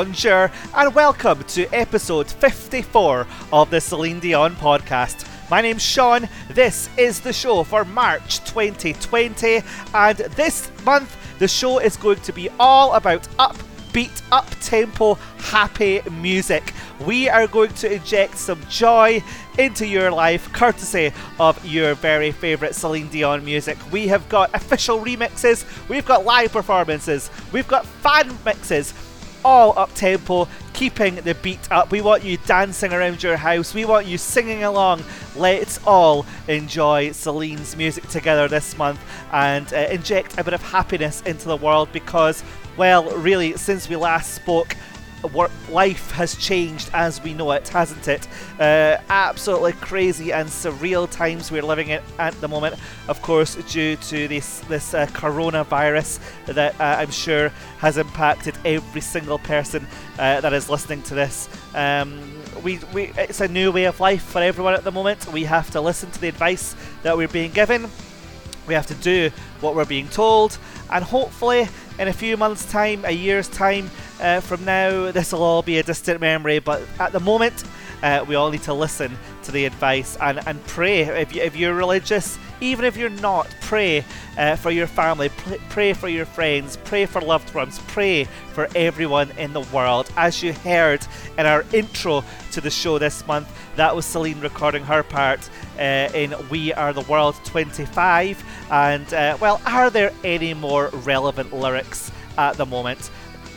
bonjour, and welcome to episode 54 of the Celine Dion podcast. My name's Sean. This is the show for March 2020, and this month the show is going to be all about upbeat, up tempo, happy music. We are going to inject some joy into your life courtesy of your very favourite Celine Dion music. We have got official remixes, we've got live performances, we've got fan mixes all up tempo, keeping the beat up. We want you dancing around your house. We want you singing along. Let's all enjoy Celine's music together this month and uh, inject a bit of happiness into the world because, well, really, since we last spoke, work life has changed as we know it, hasn't it? Uh, absolutely crazy and surreal times we're living in at the moment. Of course, due to this this uh, coronavirus that uh, I'm sure has impacted every single person uh, that is listening to this. Um, we, we, it's a new way of life for everyone at the moment. We have to listen to the advice that we're being given. We have to do what we're being told, and hopefully, in a few months' time, a year's time uh, from now, this will all be a distant memory. But at the moment, uh, we all need to listen to the advice and, and pray. If, you, if you're religious, even if you're not, pray uh, for your family, pray for your friends, pray for loved ones, pray for everyone in the world. As you heard in our intro to the show this month, that was Celine recording her part uh, in We Are the World 25. And, uh, well, are there any more relevant lyrics at the moment?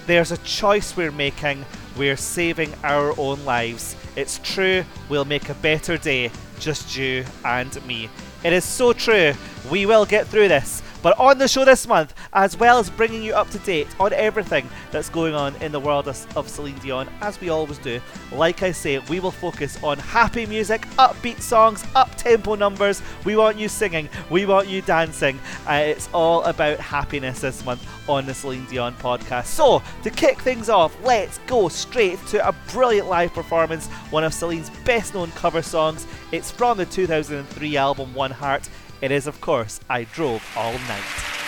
There's a choice we're making. We're saving our own lives. It's true, we'll make a better day, just you and me. It is so true. We will get through this. But on the show this month, as well as bringing you up to date on everything that's going on in the world of, Celine Dion, as we always do, like I say, we will focus on happy music, upbeat songs, up tempo numbers. We want you singing, we want you dancing. Uh, it's all about happiness this month on the Celine Dion podcast. So, to kick things off, let's go straight to a brilliant live performance, one of Celine's best known cover songs. It's from the 2003 album One Heart. It is, of course, I Drove All Night.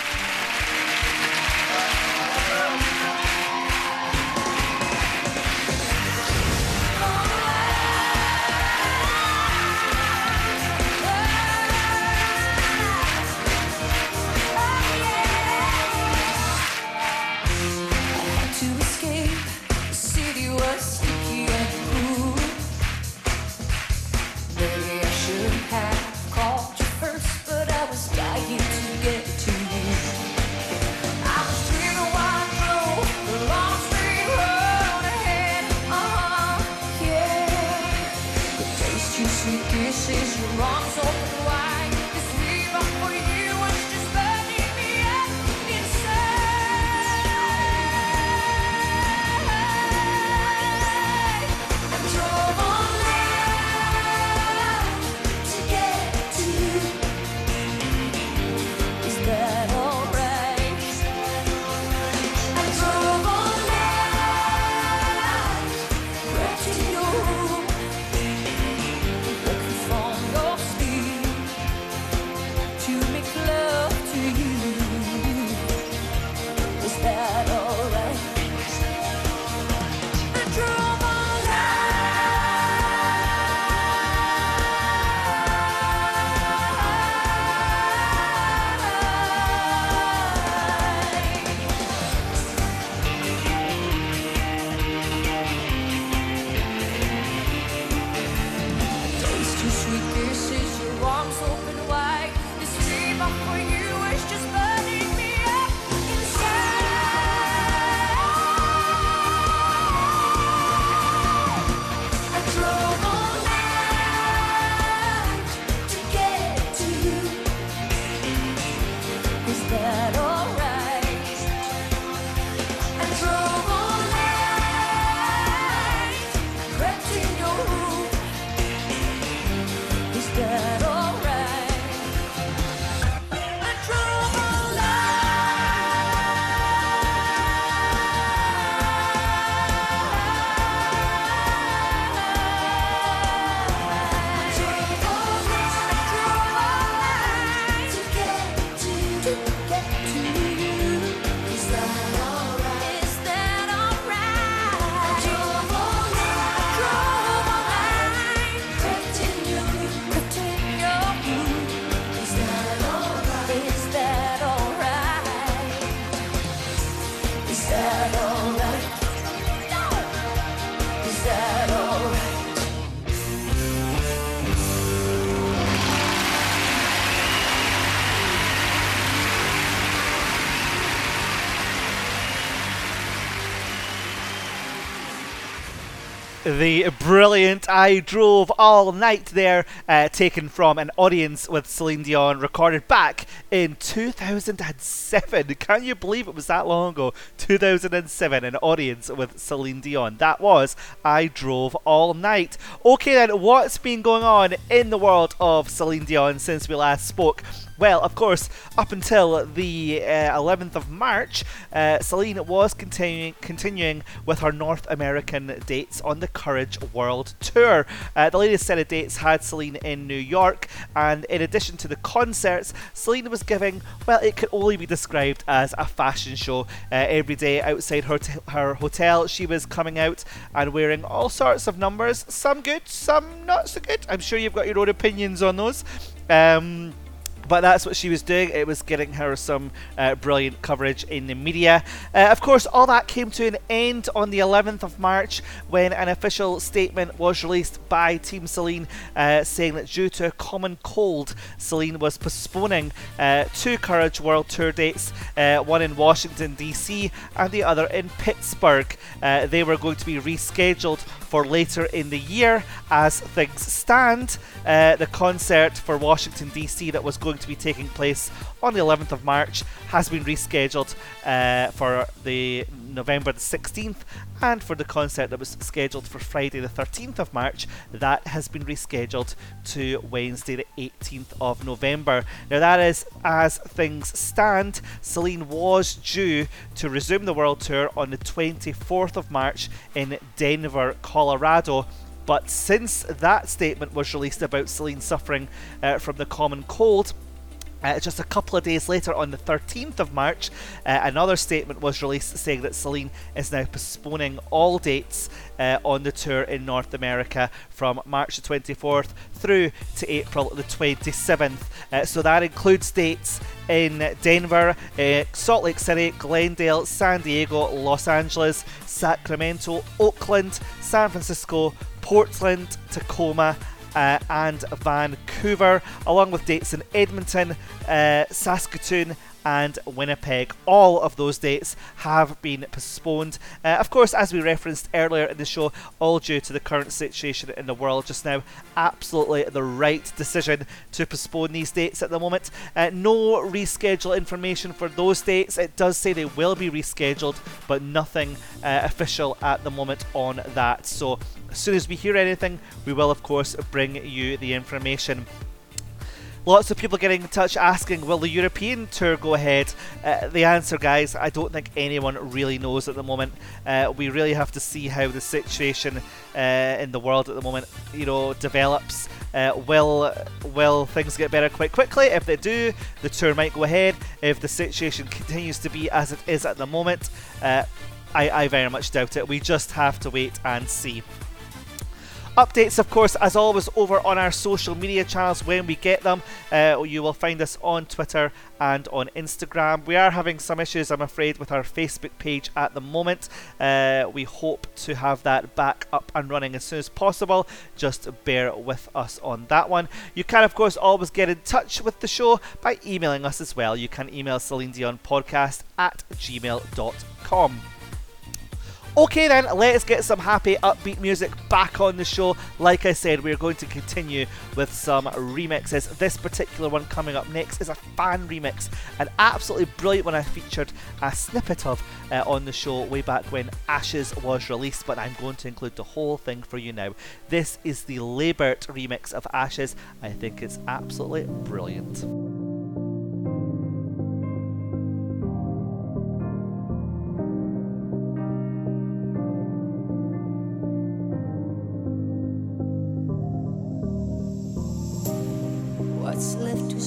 wrong so the brilliant I Drove All Night there, uh, taken from an audience with Celine Dion, recorded back in 2007. Can you believe it was that long ago? 2007, an audience with Celine Dion. That was I Drove All Night. Okay, then, what's been going on in the world of Celine Dion since we last spoke? Well, of course, up until the uh, 11th of March, uh, Celine was continuing continuing with her North American dates on the Courage World Tour. Uh, the latest set of dates had Celine in New York, and in addition to the concerts, Celine was giving, well, it could only be described as a fashion show. Uh, every day outside her, t- her hotel, she was coming out and wearing all sorts of numbers, some good, some not so good. I'm sure you've got your own opinions on those. Um, but that's what she was doing. It was getting her some uh, brilliant coverage in the media. Uh, of course, all that came to an end on the 11th of March when an official statement was released by Team Celine uh, saying that due to a common cold, Celine was postponing uh, two Courage World Tour dates, uh, one in Washington, D.C., and the other in Pittsburgh. Uh, they were going to be rescheduled for later in the year. As things stand, the concert for Washington, D.C., that was going to be taking place on the 11th of March has been rescheduled uh, for the November the 16th, and for the concert that was scheduled for Friday the 13th of March, that has been rescheduled to Wednesday the 18th of November. Now, that is as things stand. Celine was due to resume the world tour on the 24th of March in Denver. But since that statement was released about Celine suffering uh, from the common cold, uh, just a couple of days later, on the 13th of March, uh, another statement was released saying that Celine is now postponing all dates uh, on the tour in North America from March the 24th through to April the 27th. Uh, so that includes dates in Denver, uh, Salt Lake City, Glendale, San Diego, Los Angeles, Sacramento, Oakland, San Francisco, Portland, Tacoma, uh, and Vancouver, along with dates in Edmonton, uh, Saskatoon, and Winnipeg. All of those dates have been postponed. Uh, of course, as we referenced earlier in the show, all due to the current situation in the world just now. Absolutely the right decision to postpone these dates at the moment. Uh, no reschedule information for those dates. It does say they will be rescheduled, but nothing uh, official at the moment on that. So as soon as we hear anything, we will, of course, bring you the information. Lots of people getting in touch asking, will the European tour go ahead? Uh, the answer, guys, I don't think anyone really knows at the moment. Uh, we really have to see how the situation uh, in the world at the moment, you know, develops. Uh, will will things get better quite quickly? If they do, the tour might go ahead. If the situation continues to be as it is at the moment, uh, I, I very much doubt it. We just have to wait and see. Updates, of course, as always, over on our social media channels when we get them. Uh, you will find us on Twitter and on Instagram. We are having some issues, I'm afraid, with our Facebook page at the moment. Uh, we hope to have that back up and running as soon as possible. Just bear with us on that one. You can, of course, always get in touch with the show by emailing us as well. You can email Celine Dion podcast at gmail.com. Okay, then, let's get some happy, upbeat music back on the show. Like I said, we're going to continue with some remixes. This particular one coming up next is a fan remix, an absolutely brilliant one I featured a snippet of uh, on the show way back when Ashes was released, but I'm going to include the whole thing for you now. This is the Labert remix of Ashes. I think it's absolutely brilliant.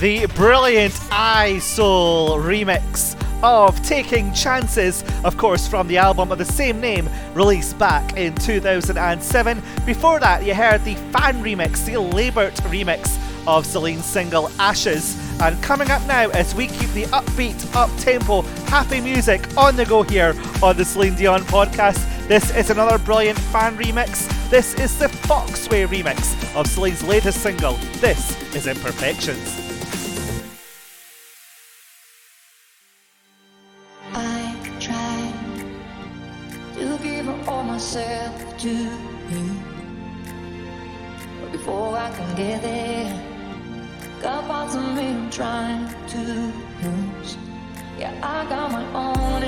brilliant I Soul remix of Taking Chances, of course, from the album of the same name, released back in 2007. Before that, you heard the fan remix, the Labert remix of Celine's single Ashes. And coming up now, as we keep the upbeat, up tempo, happy music on the go here on the Celine Dion podcast, this is another brilliant fan remix. This is the Foxway remix of Celine's latest single. This is Imperfections. Get there, got parts of me I'm trying to lose. Yeah, I got my own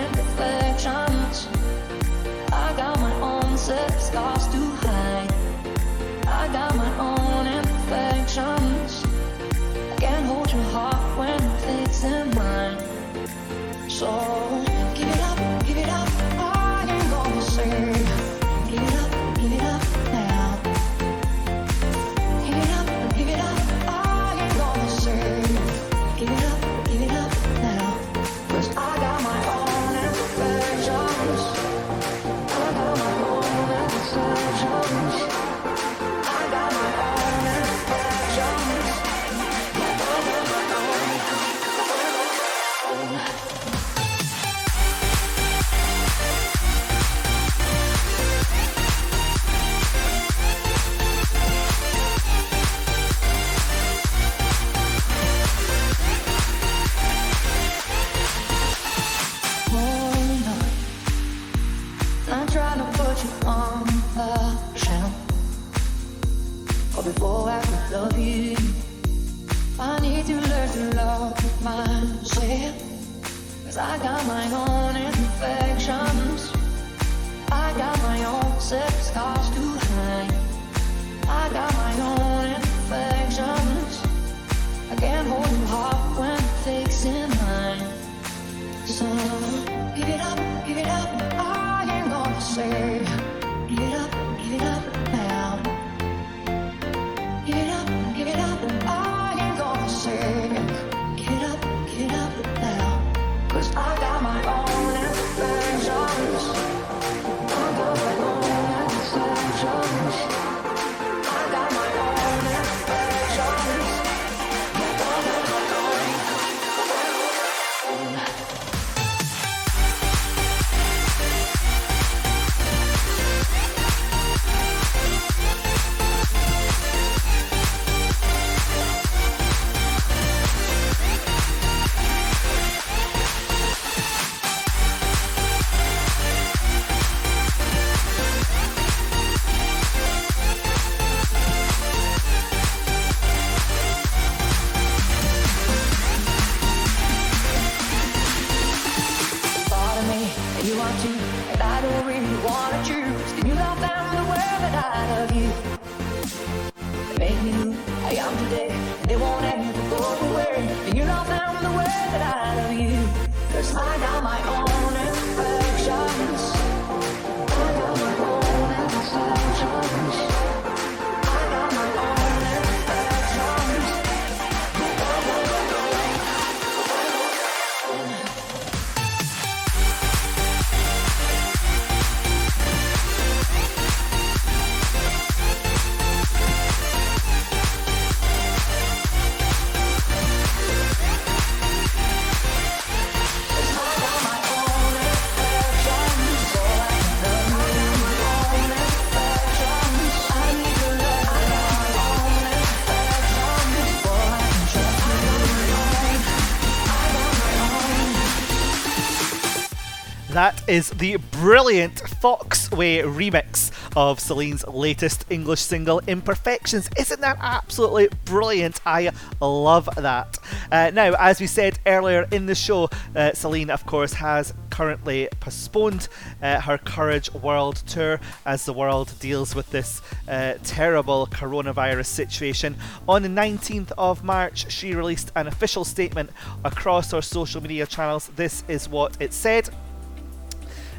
That is the brilliant Foxway remix of Celine's latest English single, Imperfections. Isn't that absolutely brilliant? I love that. Uh, now, as we said earlier in the show, uh, Celine, of course, has currently postponed uh, her Courage World Tour as the world deals with this uh, terrible coronavirus situation. On the 19th of March, she released an official statement across her social media channels. This is what it said.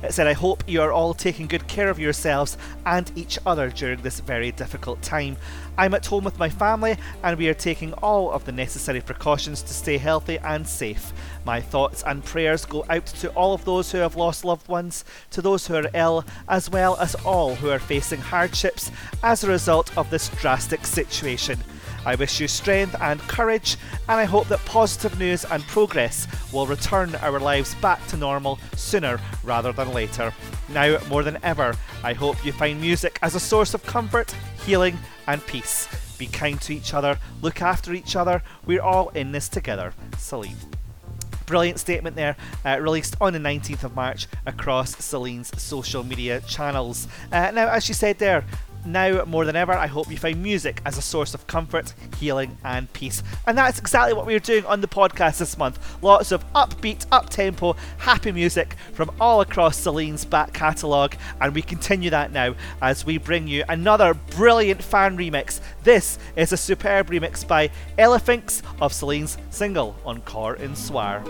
It said, I hope you are all taking good care of yourselves and each other during this very difficult time. I'm at home with my family and we are taking all of the necessary precautions to stay healthy and safe. My thoughts and prayers go out to all of those who have lost loved ones, to those who are ill, as well as all who are facing hardships as a result of this drastic situation. I wish you strength and courage, and I hope that positive news and progress will return our lives back to normal sooner rather than later. Now, more than ever, I hope you find music as a source of comfort, healing, and peace. Be kind to each other, look after each other, we're all in this together. Celine brilliant statement there, uh, released on the 19th of March across Celine's social media channels. Uh, now, as she said there, now more than ever, I hope you find music as a source of comfort, healing, and peace. And that's exactly what we're doing on the podcast this month. Lots of upbeat, up tempo, happy music from all across Celine's back catalogue, and we continue that now as we bring you another brilliant fan remix. This is a superb remix by Elephants of Celine's single Encore un Soir.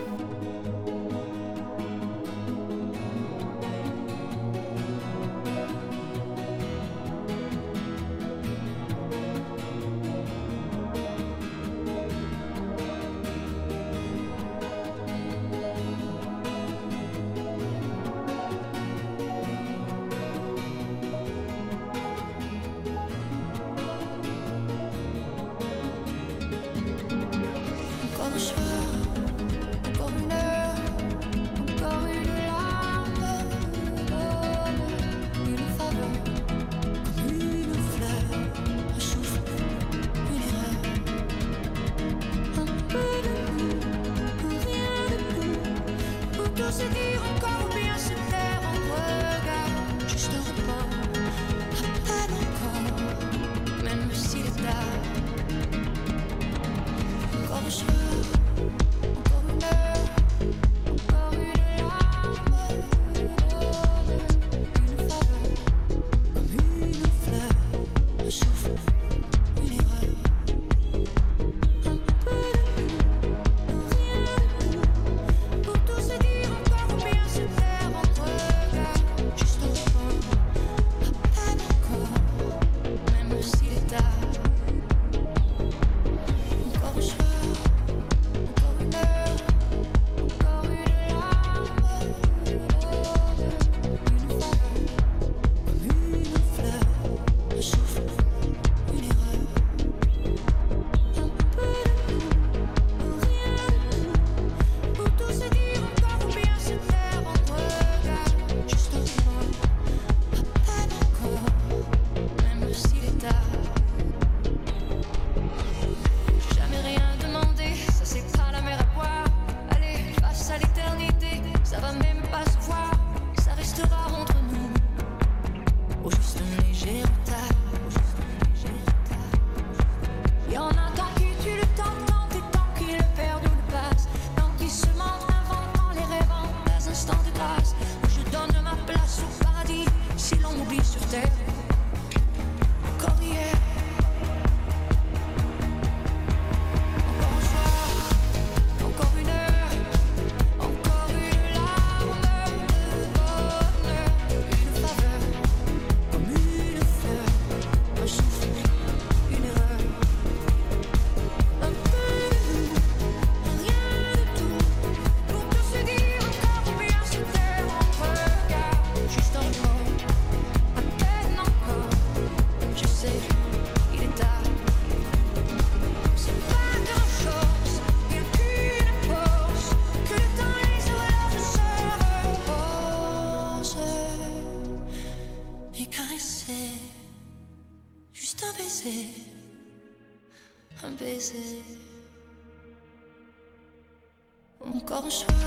Encore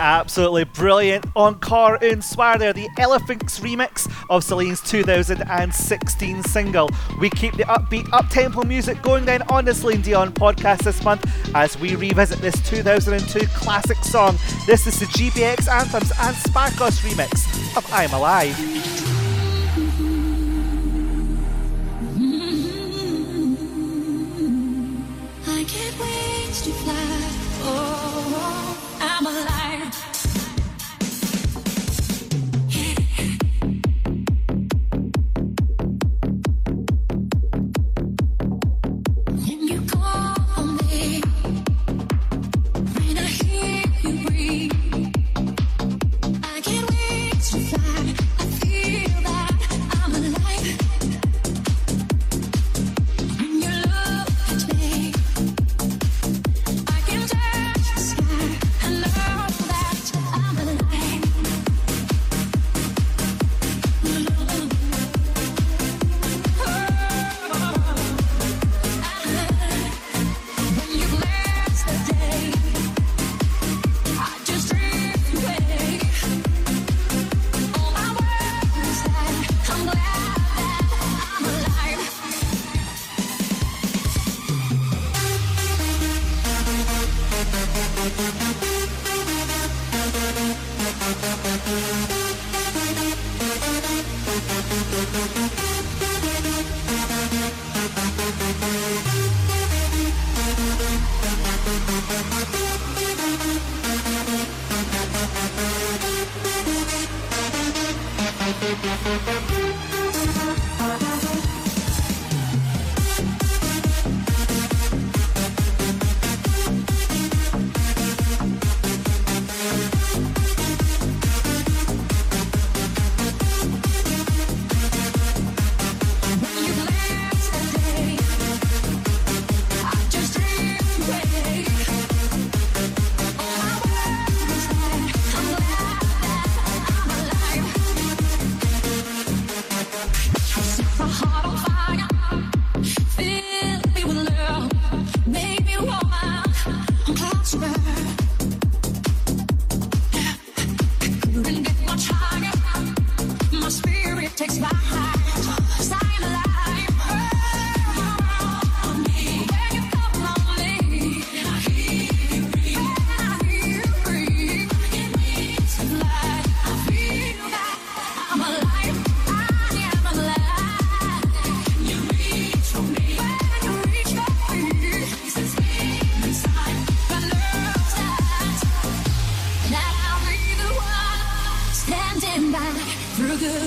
absolutely brilliant Encore Un Soir there, the Elephants remix of Celine's 2016 single. We keep the upbeat, up-tempo music going down on the Celine Dion podcast this month as we revisit this 2002 classic song. This is the GBX Anthems and Sparkos remix of I'm Alive.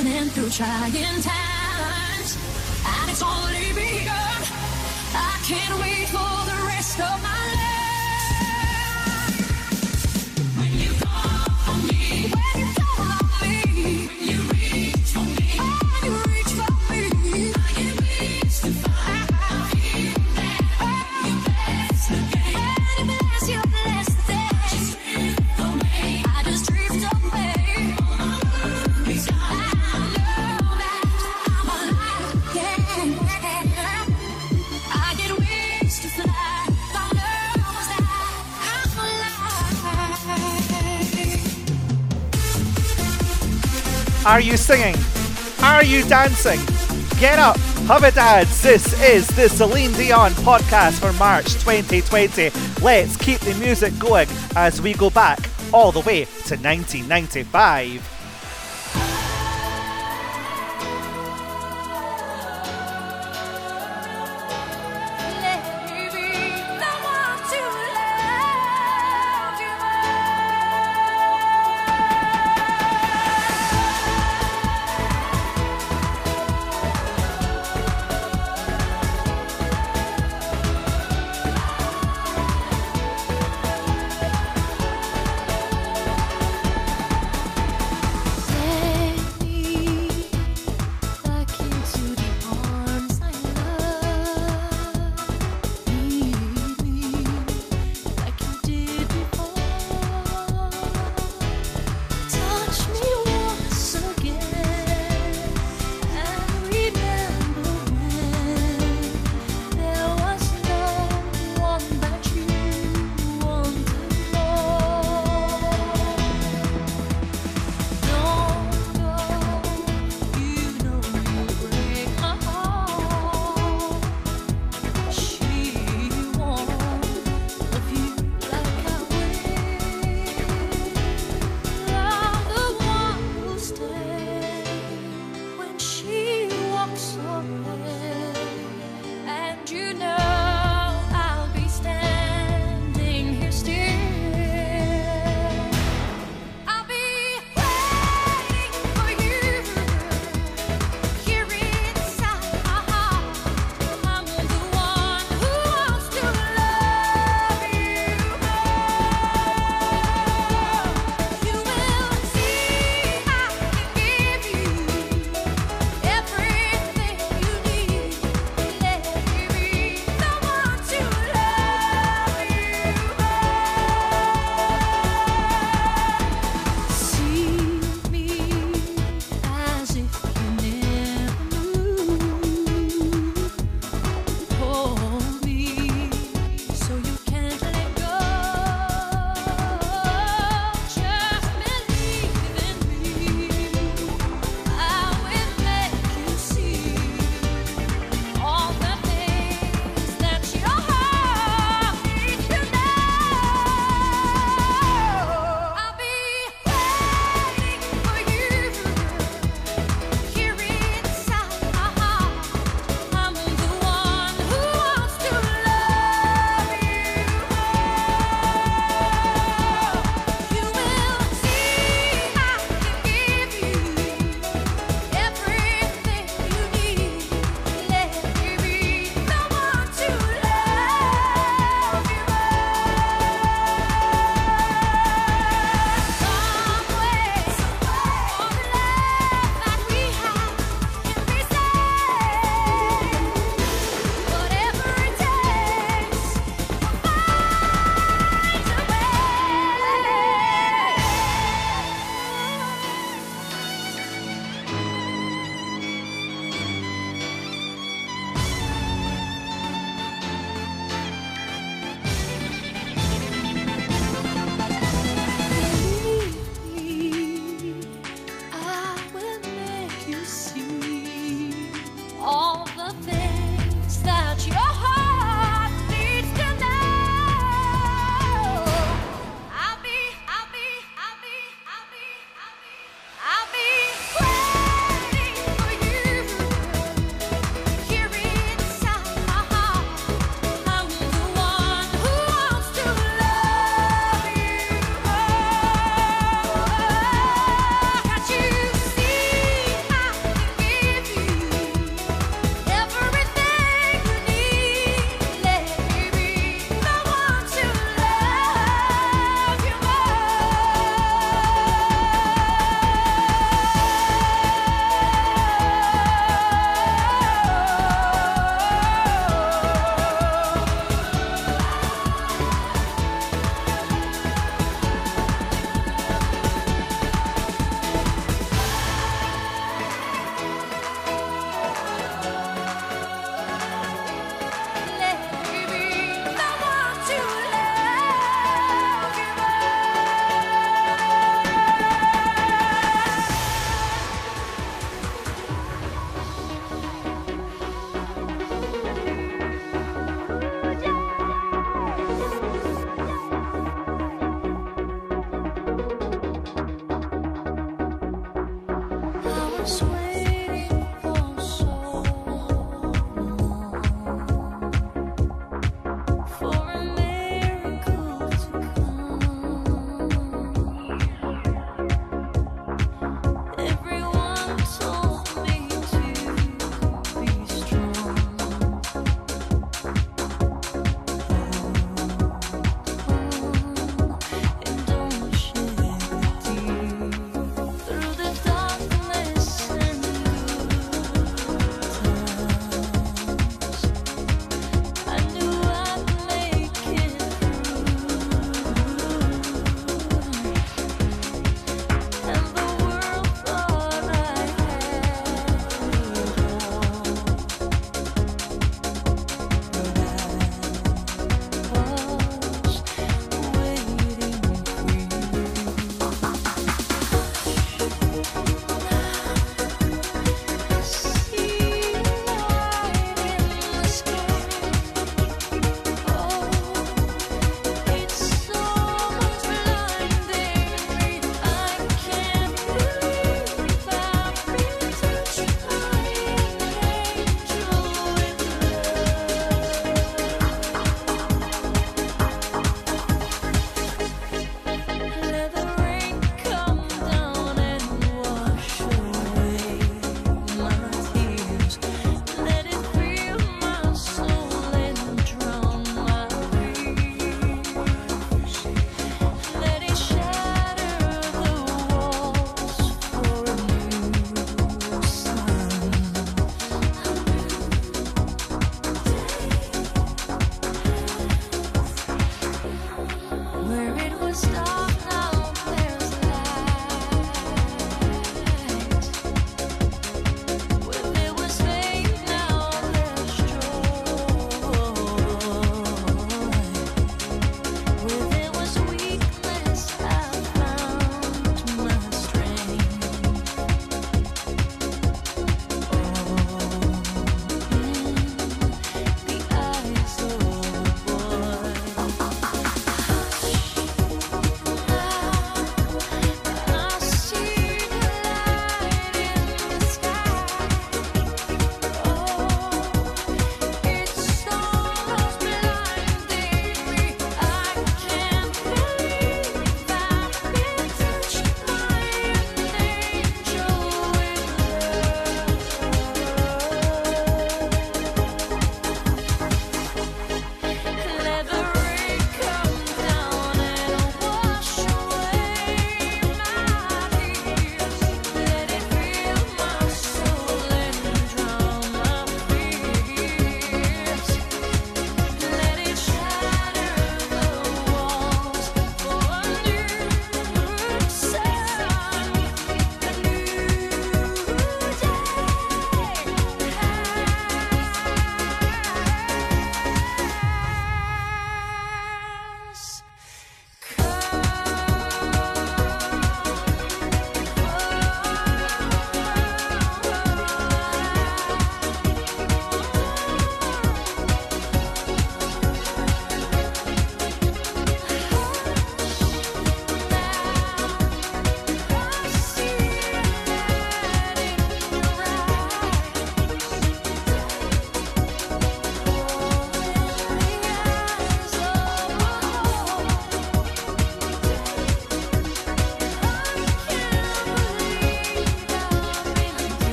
through trying times. And it's only begun. I can't wait for the rest of my life. Are you singing? Are you dancing? Get up, have dance. This is the Celine Dion podcast for March 2020. Let's keep the music going as we go back all the way to 1995.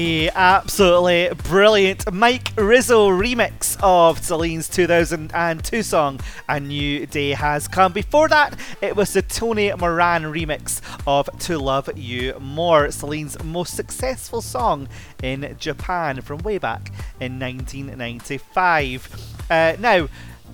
The absolutely brilliant Mike Rizzo remix of Celine's 2002 song A New Day Has Come. Before that, it was the Tony Moran remix of To Love You More, Celine's most successful song in Japan from way back in 1995. Uh, now,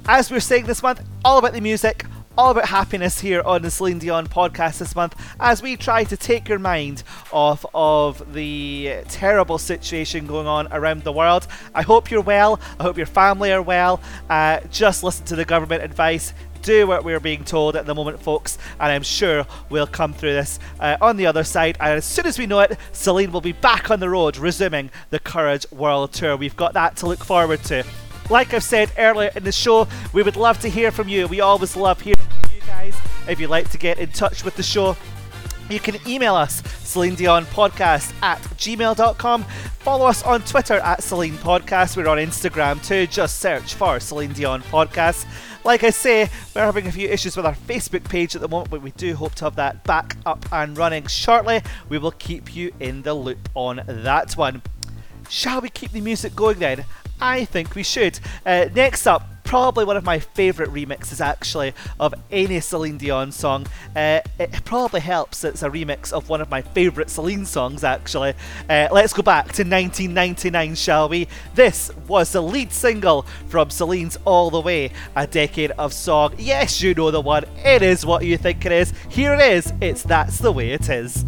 as we're saying this month, all about the music, all about happiness here on the Celine Dion podcast this month as we try to take your mind off of the terrible situation going on around the world. I hope you're well. I hope your family are well. Uh, just listen to the government advice. Do what we're being told at the moment, folks, and I'm sure we'll come through this uh, on the other side. And as soon as we know it, Celine will be back on the road, resuming the Courage World Tour. We've got that to look forward to. Like I've said earlier in the show, we would love to hear from you. We always love hearing from you guys. If you'd like to get in touch with the show, you can email us, Celine Dion Podcast at gmail.com. Follow us on Twitter at Celine Podcast. We're on Instagram too. Just search for Celine Dion Podcast. Like I say, we're having a few issues with our Facebook page at the moment, but we do hope to have that back up and running shortly. We will keep you in the loop on that one. Shall we keep the music going then? I think we should. Uh, next up, probably one of my favourite remixes actually of any Celine Dion song. Uh, it probably helps it's a remix of one of my favourite Celine songs actually. Uh, let's go back to 1999, shall we? This was the lead single from Celine's All the Way, a decade of song. Yes, you know the one. It is what you think it is. Here it is. It's That's the Way It Is.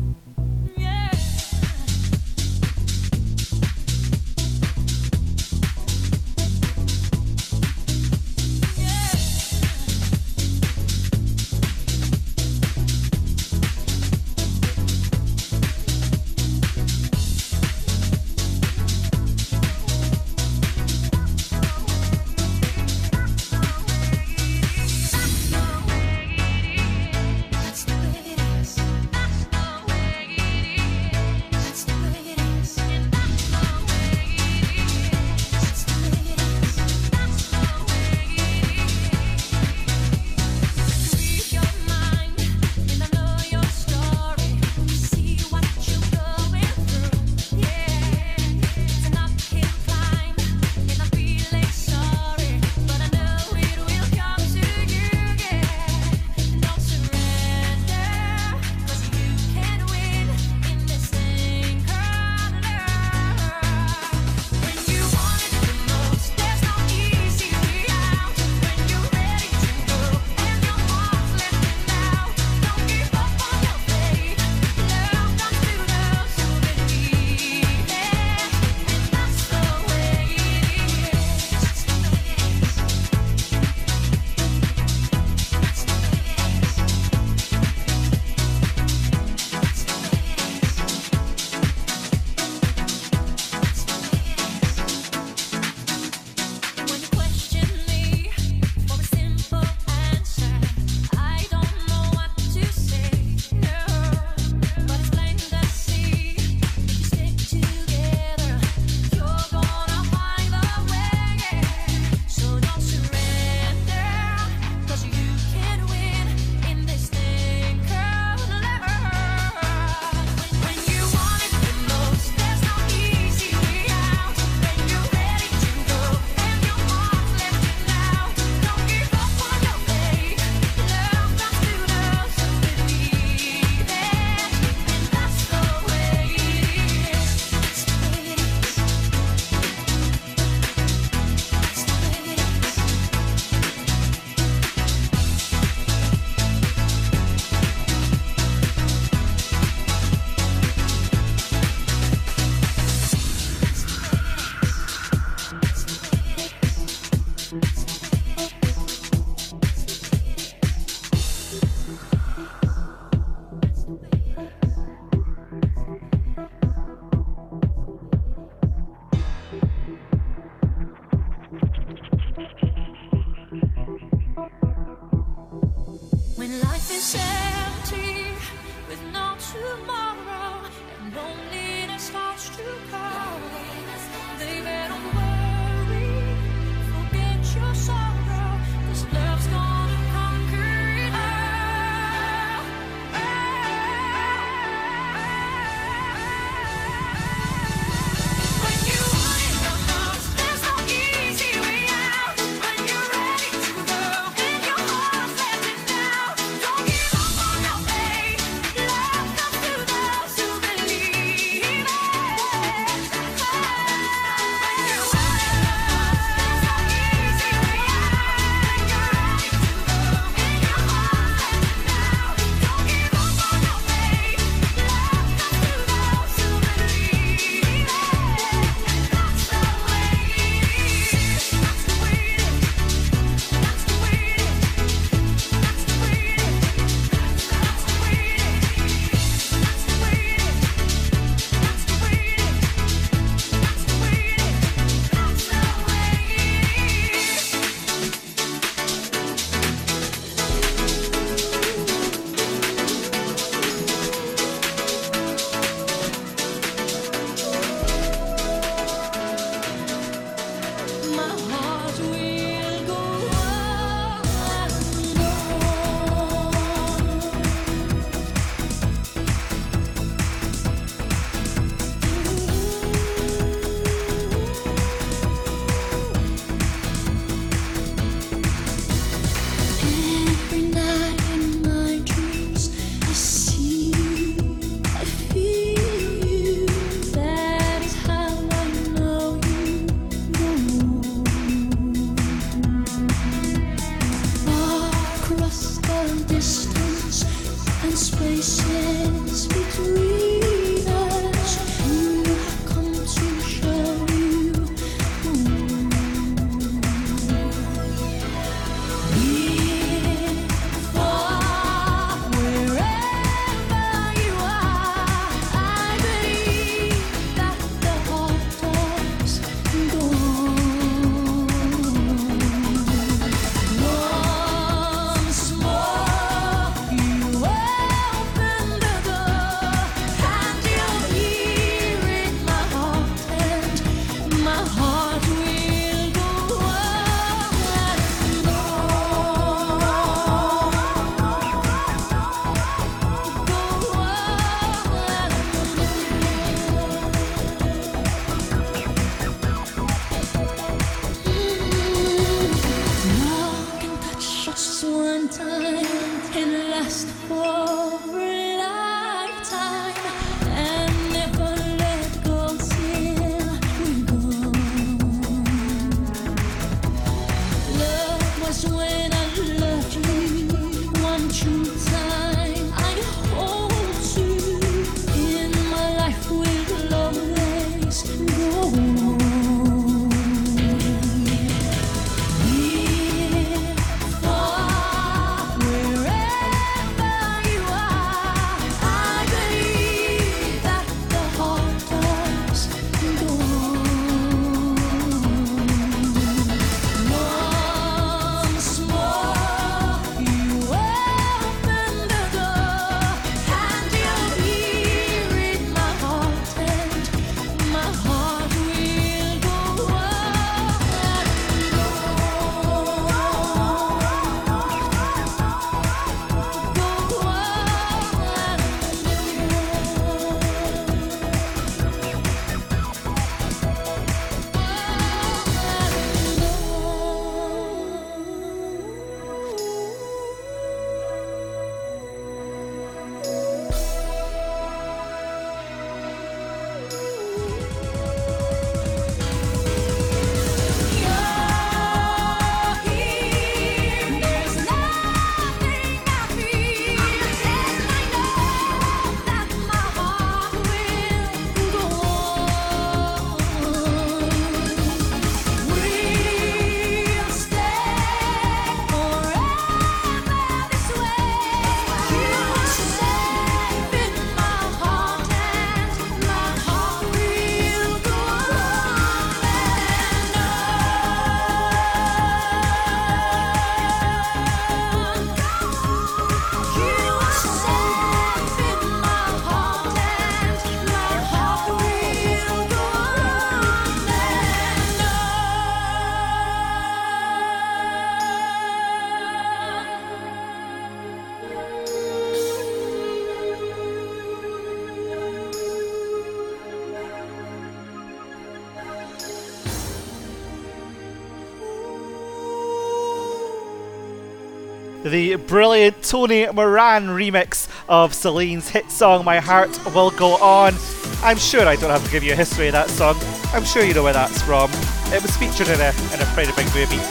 the brilliant Tony Moran remix of Celine's hit song My Heart Will Go On. I'm sure I don't have to give you a history of that song, I'm sure you know where that's from. It was featured in a, in a pretty big movie.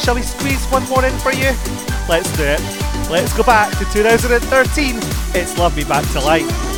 Shall we squeeze one more in for you? Let's do it. Let's go back to 2013. It's Love Me Back to Life.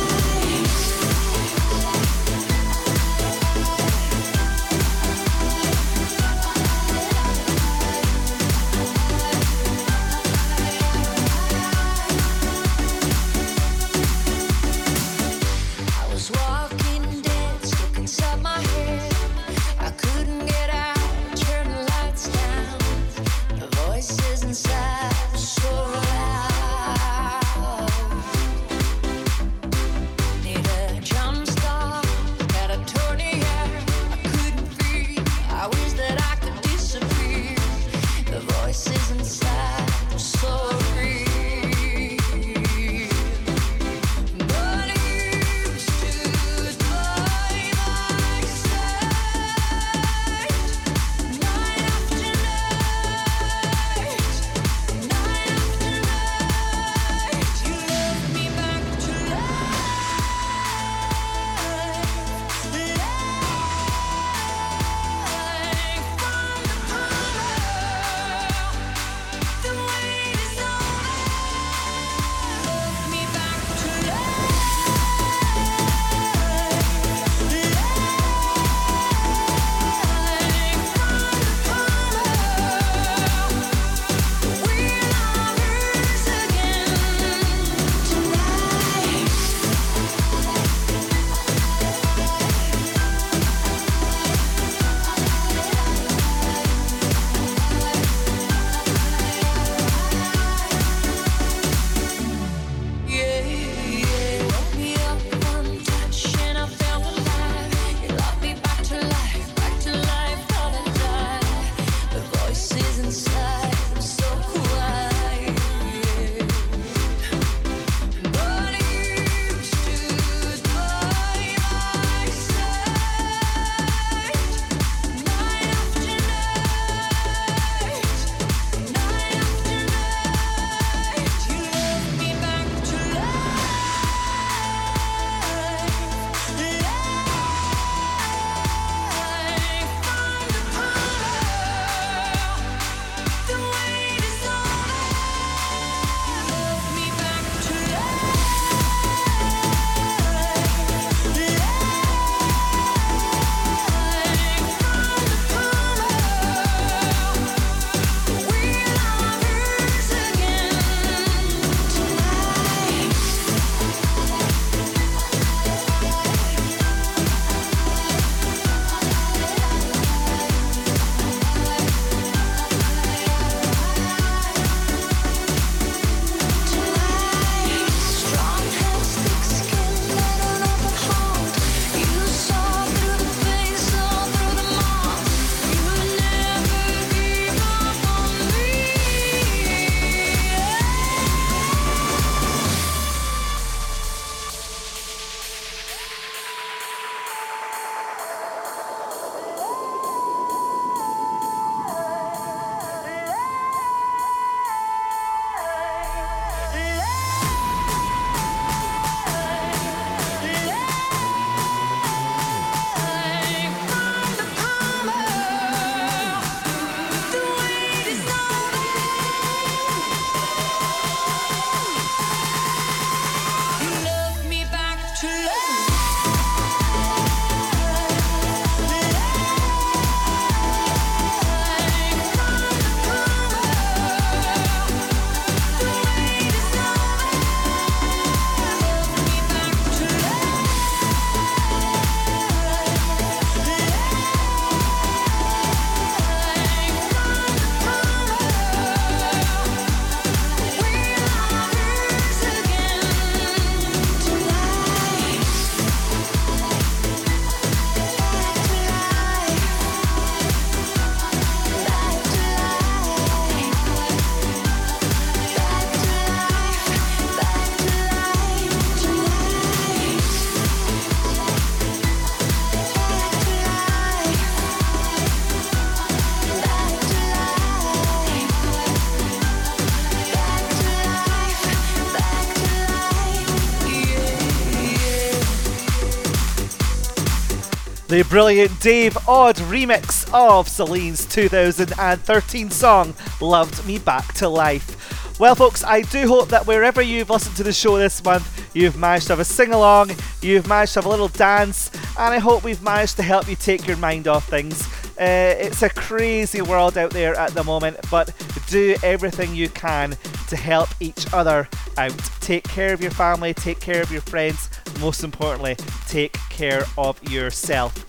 The brilliant Dave Audé remix of Celine's 2013 song Loved Me Back to Life. Well, folks, I do hope that wherever you've listened to the show this month, you've managed to have a sing along, you've managed to have a little dance, and I hope we've managed to help you take your mind off things. Uh, it's a crazy world out there at the moment, but do everything you can to help each other out. Take care of your family, take care of your friends, most importantly, take care of yourself.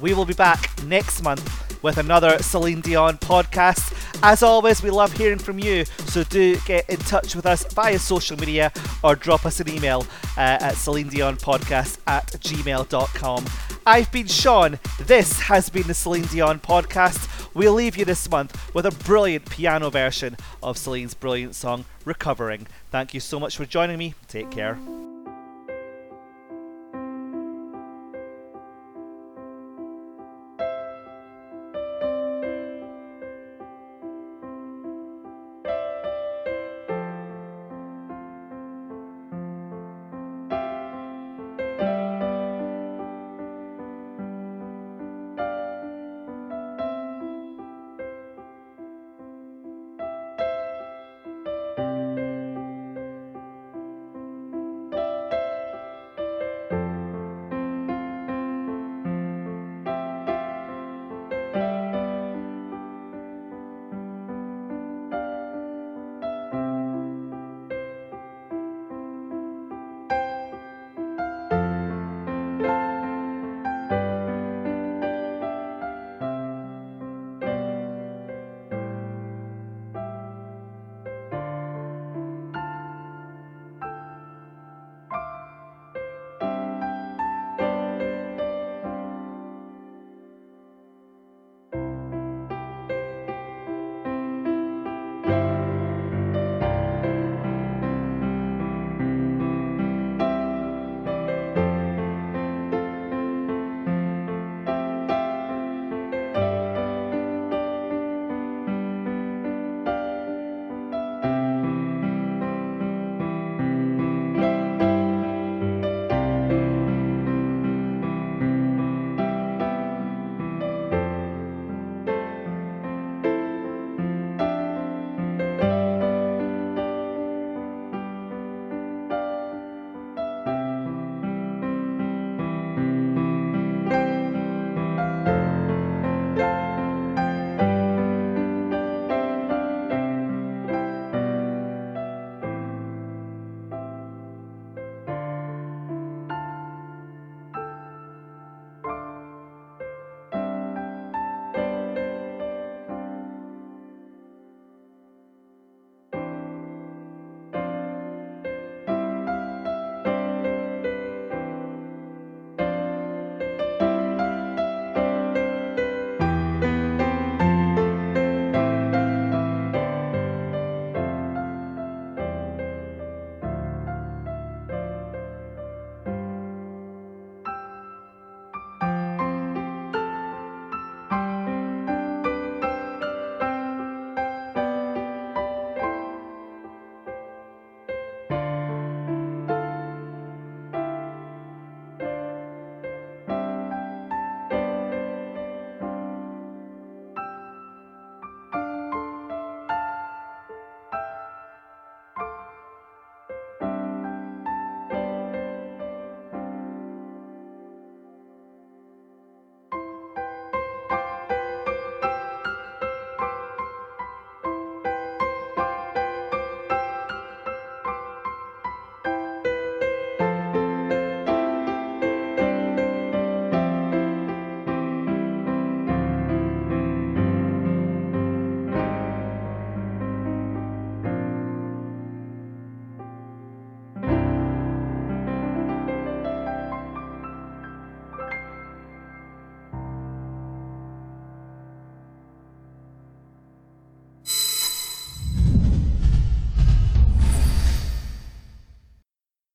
We will be back next month with another Celine Dion podcast. As always, we love hearing from you, so do get in touch with us via social media or drop us an email uh, at Celine Dion podcast at gmail.com. I've been Sean. This has been the Celine Dion podcast. We'll leave you this month with a brilliant piano version of Celine's brilliant song, Recovering. Thank you so much for joining me. Take care.